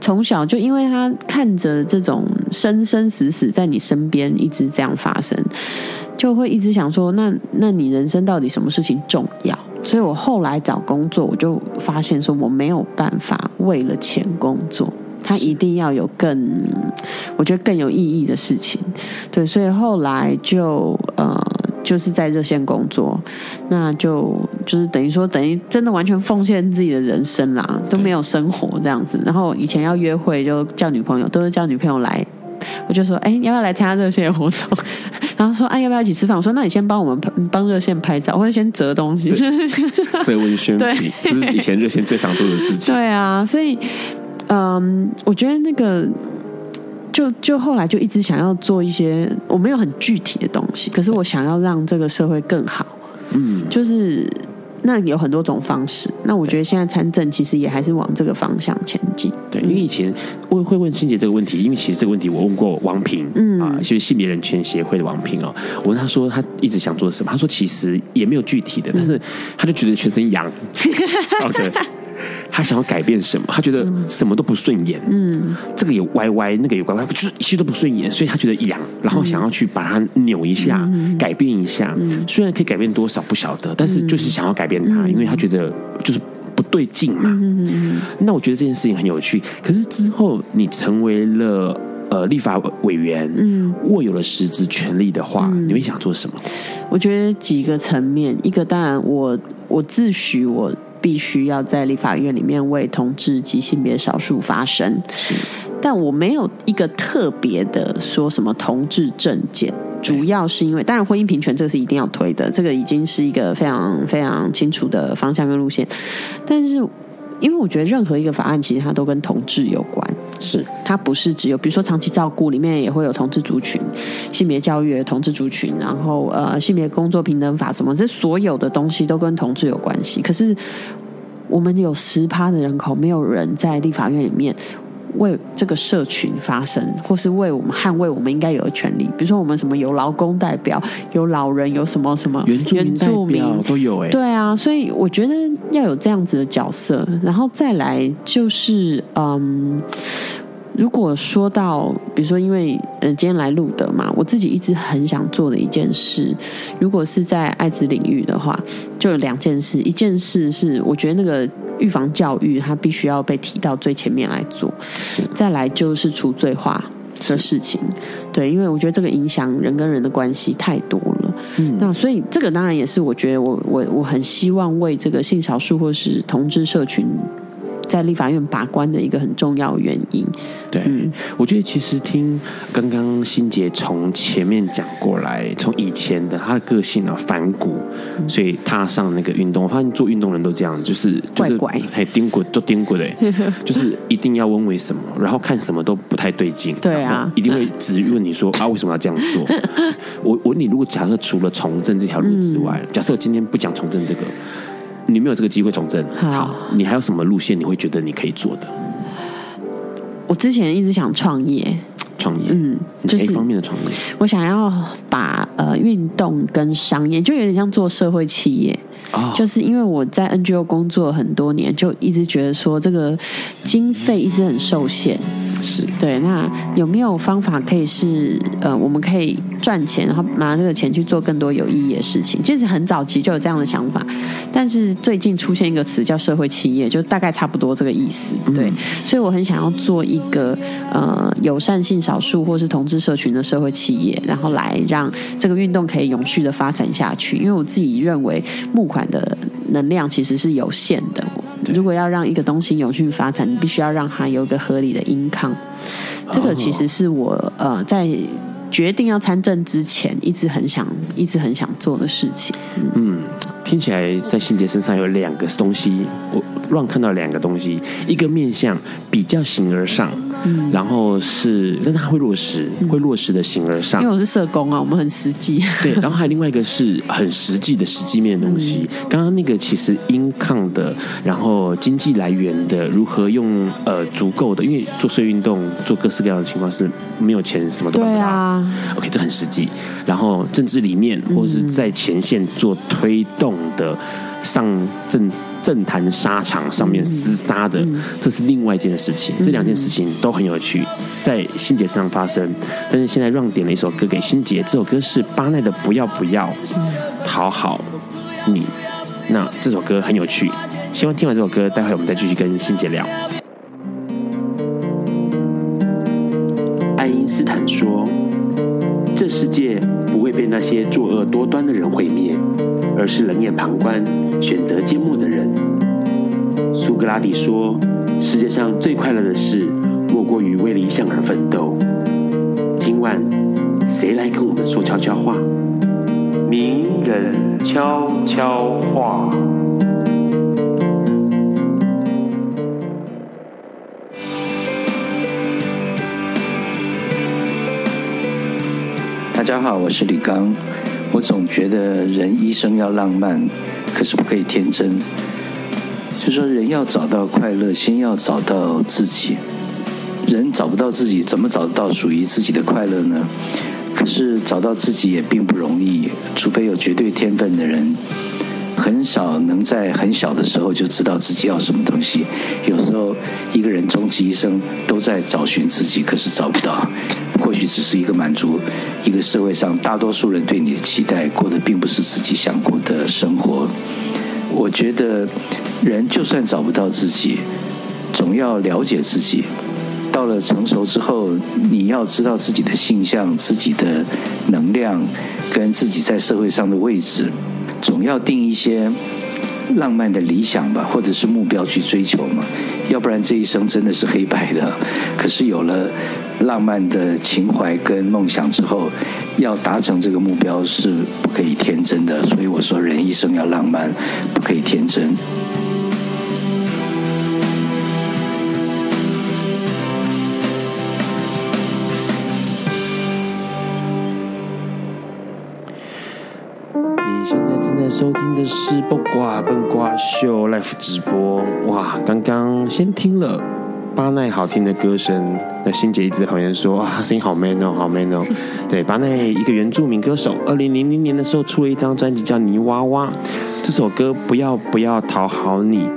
从小就因为她看着这种生生死死在你身边一直这样发生，就会一直想说，那那你人生到底什么事情重要？所以我后来找工作，我就发现说我没有办法为了钱工作。他一定要有更，我觉得更有意义的事情，对，所以后来就呃，就是在热线工作，那就就是等于说，等于真的完全奉献自己的人生啦，都没有生活这样子。然后以前要约会就叫女朋友，都是叫女朋友来，我就说，哎，要不要来参加热线活动？*laughs* 然后说，哎，要不要一起吃饭？我说，那你先帮我们帮热线拍照，或者先折东西，*laughs* 折文宣，*laughs* 对，这是以前热线最常做的事情。对啊，所以。嗯，um, 我觉得那个就就后来就一直想要做一些我没有很具体的东西，可是我想要让这个社会更好。嗯，就是。那有很多种方式，那我觉得现在参政其实也还是往这个方向前进。对，因为以前我会问欣洁这个问题，因为其实这个问题我问过王平，嗯啊，就是性别人权协会的王平哦，我问他说他一直想做什么，他说其实也没有具体的，但是他就觉得全身痒。OK。*laughs* 他想要改变什么？他觉得什么都不顺眼，嗯，这个也歪歪，那个也歪歪，就是一切都不顺眼，所以他觉得痒，然后想要去把它扭一下，嗯、改变一下。嗯、虽然可以改变多少不晓得，但是就是想要改变它，嗯、因为他觉得就是不对劲嘛。嗯、那我觉得这件事情很有趣。可是之后你成为了呃立法委员，嗯，握有了实质权力的话，嗯、你会想做什么？我觉得几个层面，一个当然我我自诩我。必须要在立法院里面为同志及性别少数发声，但我没有一个特别的说什么同志证件，主要是因为，当然婚姻平权这个是一定要推的，这个已经是一个非常非常清楚的方向跟路线，但是。因为我觉得任何一个法案，其实它都跟同志有关，是它不是只有，比如说长期照顾里面也会有同志族群，性别教育的同志族群，然后呃性别工作平等法什么，这所有的东西都跟同志有关系。可是我们有十趴的人口，没有人在立法院里面。为这个社群发声，或是为我们捍卫我们应该有的权利，比如说我们什么有劳工代表，有老人，有什么什么原住民都有哎，对啊，所以我觉得要有这样子的角色，然后再来就是嗯。如果说到，比如说，因为呃，今天来录的嘛，我自己一直很想做的一件事，如果是在艾滋领域的话，就有两件事。一件事是，我觉得那个预防教育，它必须要被提到最前面来做。再来就是除罪化的事情，对，因为我觉得这个影响人跟人的关系太多了。嗯，那所以这个当然也是我觉得我我我很希望为这个性少数或是同志社群。在立法院把关的一个很重要原因。对，嗯、我觉得其实听刚刚欣杰从前面讲过来，从以前的他的个性啊反骨，嗯、所以踏上那个运动，我发现做运动人都这样，就是就是怪怪还丁骨都丁骨的，*laughs* 就是一定要问为什么，然后看什么都不太对劲，对啊，一定会直问你说啊为什么要这样做？*laughs* 我我问你，如果假设除了从政这条路之外，嗯、假设我今天不讲从政这个。你没有这个机会从政，好，你还有什么路线？你会觉得你可以做的？我之前一直想创业，创业，嗯，就是 A 方面的创业。我想要把呃运动跟商业，就有点像做社会企业。哦，就是因为我在 NGO 工作很多年，就一直觉得说这个经费一直很受限。是对，那有没有方法可以是呃，我们可以赚钱，然后拿这个钱去做更多有意义的事情？其实很早期就有这样的想法，但是最近出现一个词叫社会企业，就大概差不多这个意思。对，嗯、所以我很想要做一个呃友善性少数或是同志社群的社会企业，然后来让这个运动可以永续的发展下去。因为我自己认为募款的能量其实是有限的。如果要让一个东西永续发展，你必须要让它有一个合理的 income。这个其实是我呃在决定要参政之前一直很想、一直很想做的事情。嗯，听起来在新杰身上有两个东西，我乱看到两个东西，一个面向比较形而上。嗯，然后是，但是他会落实，会落实的形而上。因为我是社工啊，我们很实际。对，然后还有另外一个是很实际的实际面的东西。嗯、刚刚那个其实 income 的，然后经济来源的，如何用呃足够的，因为做社运动做各式各样的情况是没有钱什么都办不到。啊，OK，这很实际。然后政治理念或者是在前线做推动的上政。政坛沙场上面厮杀的，这是另外一件事情。这两件事情都很有趣，在欣姐身上发生。但是现在让点了一首歌给欣洁，这首歌是巴奈的《不要不要讨好你》。那这首歌很有趣，希望听完这首歌，待会我们再继续跟欣姐聊。爱因斯坦说：“这世界不会被那些作恶多端的人毁灭。”而是冷眼旁观、选择缄默的人。苏格拉底说：“世界上最快乐的事，莫过于为理想而奋斗。”今晚，谁来跟我们说悄悄话？名人悄悄话。大家好，我是李刚。我总觉得人一生要浪漫，可是不可以天真。就说人要找到快乐，先要找到自己。人找不到自己，怎么找得到属于自己的快乐呢？可是找到自己也并不容易，除非有绝对天分的人。很少能在很小的时候就知道自己要什么东西。有时候一个人终其一生都在找寻自己，可是找不到。或许只是一个满足一个社会上大多数人对你的期待，过的并不是自己想过的生活。我觉得人就算找不到自己，总要了解自己。到了成熟之后，你要知道自己的性向、自己的能量，跟自己在社会上的位置。总要定一些浪漫的理想吧，或者是目标去追求嘛，要不然这一生真的是黑白的。可是有了浪漫的情怀跟梦想之后，要达成这个目标是不可以天真的。所以我说，人一生要浪漫，不可以天真。你现在正在收听的是《不瓜笨瓜秀》Live 直播。哇，刚刚先听了巴奈好听的歌声，那欣姐一直在旁边说：“哇，声音好 man 哦，好 man 哦。*laughs* ”对，巴奈一个原住民歌手，二零零零年的时候出了一张专辑叫《泥娃娃》，这首歌不要不要讨好你，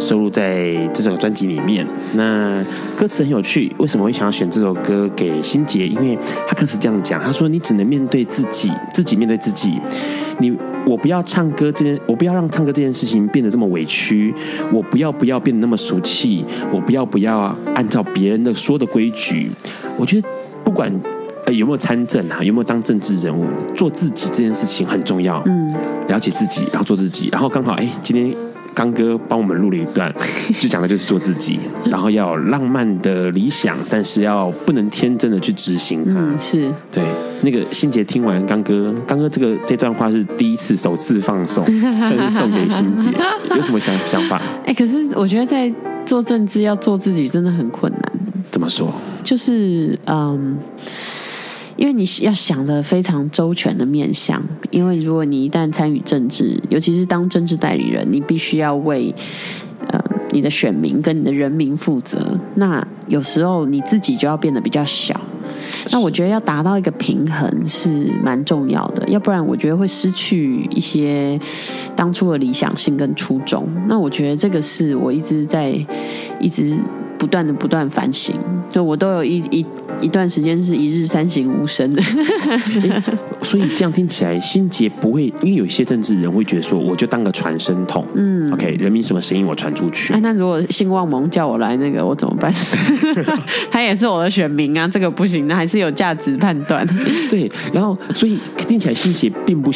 收录在这首专辑里面。那歌词很有趣，为什么会想要选这首歌给欣姐？因为他歌词这样讲，他说：“你只能面对自己，自己面对自己，你。”我不要唱歌这件，我不要让唱歌这件事情变得这么委屈。我不要不要变得那么俗气。我不要不要按照别人的说的规矩。我觉得不管呃有没有参政啊，有没有当政治人物，做自己这件事情很重要。嗯，了解自己，然后做自己，然后刚好哎，今天。刚哥帮我们录了一段，*laughs* 就讲的就是做自己，然后要有浪漫的理想，但是要不能天真的去执行它。嗯，是对。那个欣姐听完刚哥，刚哥这个这段话是第一次首次放送，*laughs* 算是送给欣姐，有什么想想法？哎，可是我觉得在做政治要做自己真的很困难。怎么说？就是嗯。因为你要想的非常周全的面向，因为如果你一旦参与政治，尤其是当政治代理人，你必须要为呃你的选民跟你的人民负责。那有时候你自己就要变得比较小。那我觉得要达到一个平衡是蛮重要的，要不然我觉得会失去一些当初的理想性跟初衷。那我觉得这个是我一直在一直不断的不断反省，就我都有一一。一段时间是一日三省吾身的，*laughs* 所以这样听起来，心结不会，因为有些政治人会觉得说，我就当个传声筒，嗯，OK，人民什么声音我传出去。哎，那如果姓旺盟叫我来那个，我怎么办？*laughs* 他也是我的选民啊，这个不行，那还是有价值判断。对，然后所以听起来，心结并不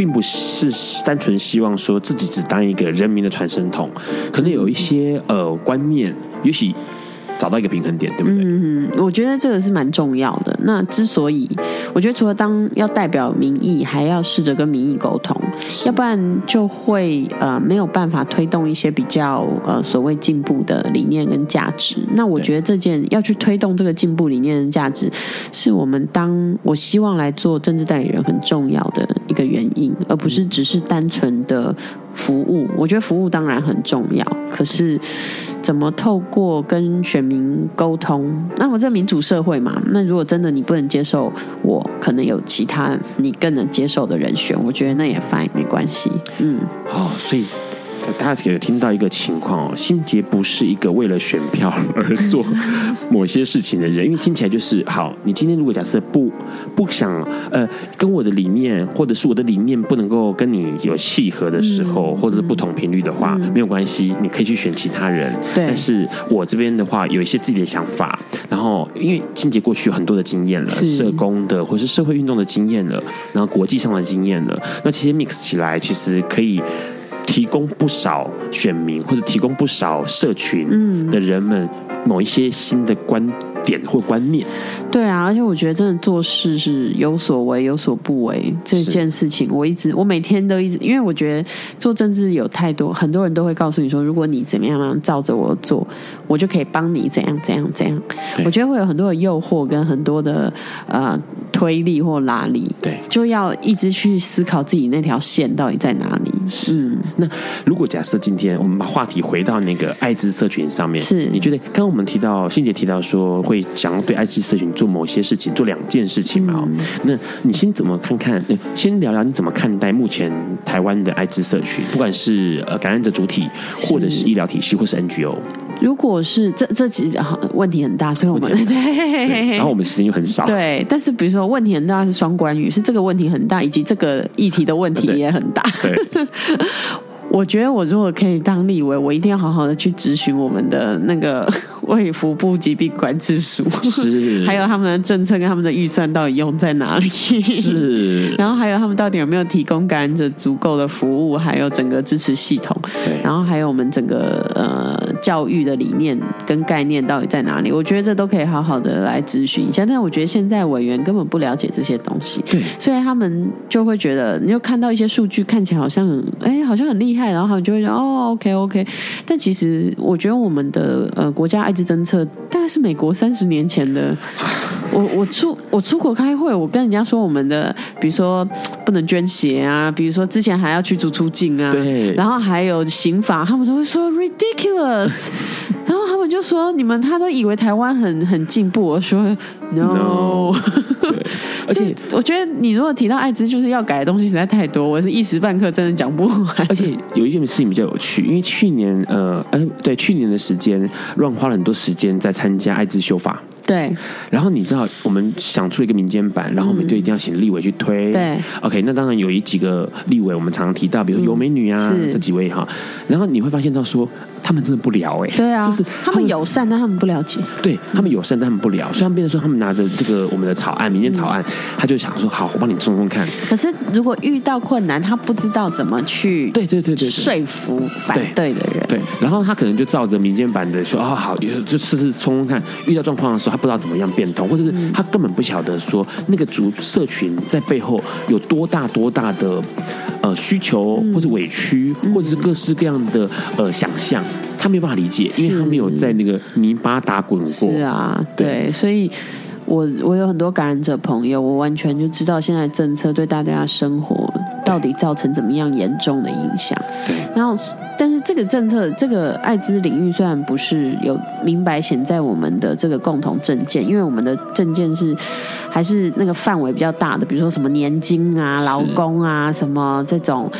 并不是单纯希望说自己只当一个人民的传声筒，可能有一些呃观念，也许。找到一个平衡点，对不对？嗯，我觉得这个是蛮重要的。那之所以，我觉得除了当要代表民意，还要试着跟民意沟通，要不然就会呃没有办法推动一些比较呃所谓进步的理念跟价值。那我觉得这件要去推动这个进步理念跟价值，是我们当我希望来做政治代理人很重要的一个原因，而不是只是单纯的。服务，我觉得服务当然很重要，可是怎么透过跟选民沟通？那我在民主社会嘛，那如果真的你不能接受我，可能有其他你更能接受的人选，我觉得那也 fine，没关系。嗯，好，所以。大家可有听到一个情况哦，欣洁不是一个为了选票而做某些事情的人，因为听起来就是好。你今天如果假设不不想呃跟我的理念，或者是我的理念不能够跟你有契合的时候，或者是不同频率的话，没有关系，你可以去选其他人。对，但是我这边的话有一些自己的想法，然后因为欣洁过去有很多的经验了，社工的或是社会运动的经验了，然后国际上的经验了，那其实 mix 起来其实可以。提供不少选民或者提供不少社群的人们某一些新的观点或观念。对啊，而且我觉得真的做事是有所为有所不为这件事情，我一直我每天都一直，因为我觉得做政治有太多很多人都会告诉你说，如果你怎么样照着我做，我就可以帮你怎样怎样怎样。我觉得会有很多的诱惑跟很多的呃推力或拉力，对，就要一直去思考自己那条线到底在哪里。是，嗯、那如果假设今天我们把话题回到那个艾滋社群上面，是，你觉得刚刚我们提到欣姐提到说会想要对艾滋社群做某些事情，做两件事情嘛？嗯、那你先怎么看看？先聊聊你怎么看待目前台湾的艾滋社群，不管是呃感染者主体，或者是医疗体系，或是 NGO。如果是这这其实问题很大，所以我们对，然后我们时间又很少。对，但是比如说问题很大是双关语，是这个问题很大，以及这个议题的问题也很大。对。对 *laughs* 我觉得我如果可以当立委，我一定要好好的去咨询我们的那个卫福部疾病管制署，是，*laughs* 还有他们的政策跟他们的预算到底用在哪里？是，*laughs* 然后还有他们到底有没有提供感染者足够的服务，还有整个支持系统，对，然后还有我们整个呃教育的理念跟概念到底在哪里？我觉得这都可以好好的来咨询一下。但是我觉得现在委员根本不了解这些东西，对，所以他们就会觉得，你就看到一些数据看起来好像很，哎，好像很厉害。然后他们就会说哦，OK OK，但其实我觉得我们的呃国家艾滋政策大概是美国三十年前的。我我出我出国开会，我跟人家说我们的，比如说不能捐血啊，比如说之前还要驱逐出境啊，对，然后还有刑法，他们都会说 ridiculous，*laughs* 然后他们就说你们他都以为台湾很很进步，我说 no，, no *laughs* 对，而且我觉得你如果提到艾滋，就是要改的东西实在太多，我是一时半刻真的讲不完。而且有一件事情比较有趣，因为去年呃呃对去年的时间，Ron 花了很多时间在参加艾滋修法。对，然后你知道，我们想出了一个民间版，然后我们就一定要请立委去推。对，OK，那当然有一几个立委，我们常常提到，比如说尤美女啊，这几位哈。然后你会发现到说，他们真的不聊哎。对啊，就是他们友善，但他们不了解。对他们友善，但他们不聊。虽然变成说，他们拿着这个我们的草案，民间草案，他就想说，好，我帮你冲冲看。可是如果遇到困难，他不知道怎么去对对对对说服反对的人。对，然后他可能就照着民间版的说，哦好，就试试冲冲看。遇到状况的时候，他不知道怎么样变通。或者是他根本不晓得说那个族社群在背后有多大多大的呃需求，或者委屈，或者是各式各样的呃想象，他没有办法理解，因为他没有在那个泥巴打滚过。是啊，对，所以我我有很多感染者朋友，我完全就知道现在政策对大家的生活到底造成怎么样严重的影响。对，然后。但是这个政策，这个艾滋领域虽然不是有明白显在我们的这个共同证件，因为我们的证件是还是那个范围比较大的，比如说什么年金啊、劳工啊什么这种。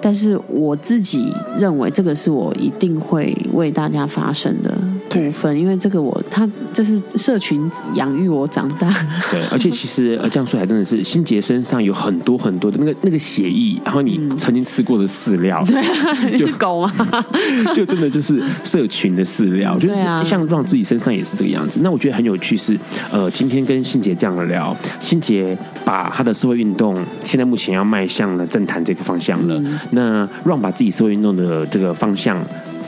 但是我自己认为，这个是我一定会为大家发声的部分，因为这个我他这是社群养育我长大。对，而且 *laughs* 其实呃这样说还真的是心杰身上有很多很多的那个那个血液，然后你曾经吃过的饲料，对、*laughs* 啊，你是狗吗？*laughs* 就真的就是社群的饲料，我觉得像 Ron 自己身上也是这个样子。那我觉得很有趣是，呃，今天跟欣杰这样的聊，欣杰把他的社会运动现在目前要迈向了政坛这个方向了。嗯、那 Ron 把自己社会运动的这个方向。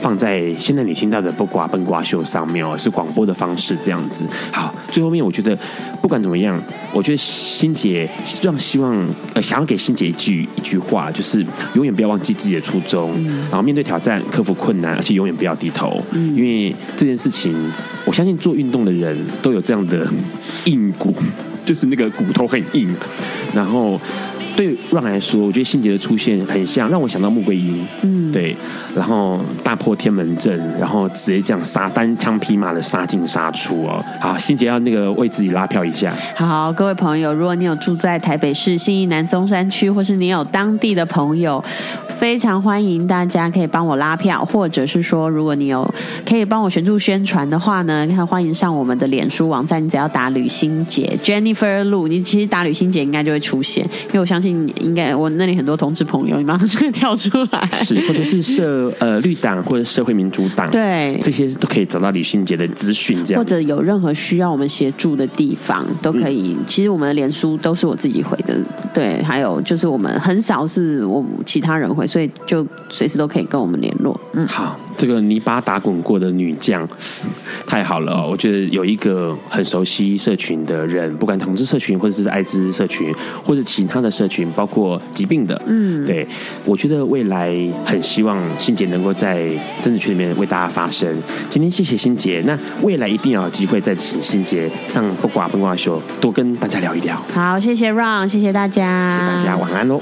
放在现在你听到的不瓜笨瓜秀上面哦，是广播的方式这样子。好，最后面我觉得不管怎么样，我觉得欣姐让希望呃想要给欣姐一句一句话，就是永远不要忘记自己的初衷，嗯、然后面对挑战克服困难，而且永远不要低头，嗯、因为这件事情，我相信做运动的人都有这样的硬骨，就是那个骨头很硬，然后。对 Ron 来说，我觉得欣杰的出现很像，让我想到穆桂英，嗯，对，然后大破天门阵，然后直接这样杀单枪匹马的杀进杀出哦。好，欣杰要那个为自己拉票一下。好，各位朋友，如果你有住在台北市信义南松山区，或是你有当地的朋友，非常欢迎大家可以帮我拉票，或者是说，如果你有可以帮我协助宣传的话呢，看欢迎上我们的脸书网站，你只要打吕欣杰 Jennifer Lu，你其实打吕欣杰应该就会出现，因为我相信。应该我那里很多同志朋友，你马上就会跳出来，是或者是社 *laughs* 呃绿党或者社会民主党，对，这些都可以找到吕欣洁的资讯，这样或者有任何需要我们协助的地方都可以。嗯、其实我们的脸书都是我自己回的，对，还有就是我们很少是我其他人回，所以就随时都可以跟我们联络。嗯，好。这个泥巴打滚过的女将，太好了哦！我觉得有一个很熟悉社群的人，不管同志社群，或者是艾滋社群，或者其他的社群，包括疾病的，嗯，对，我觉得未来很希望欣姐能够在政治圈里面为大家发声。今天谢谢欣姐，那未来一定要有机会再请欣姐上不寡笨瓜秀，多跟大家聊一聊。好，谢谢 Ron，谢谢大家，谢谢大家，晚安喽。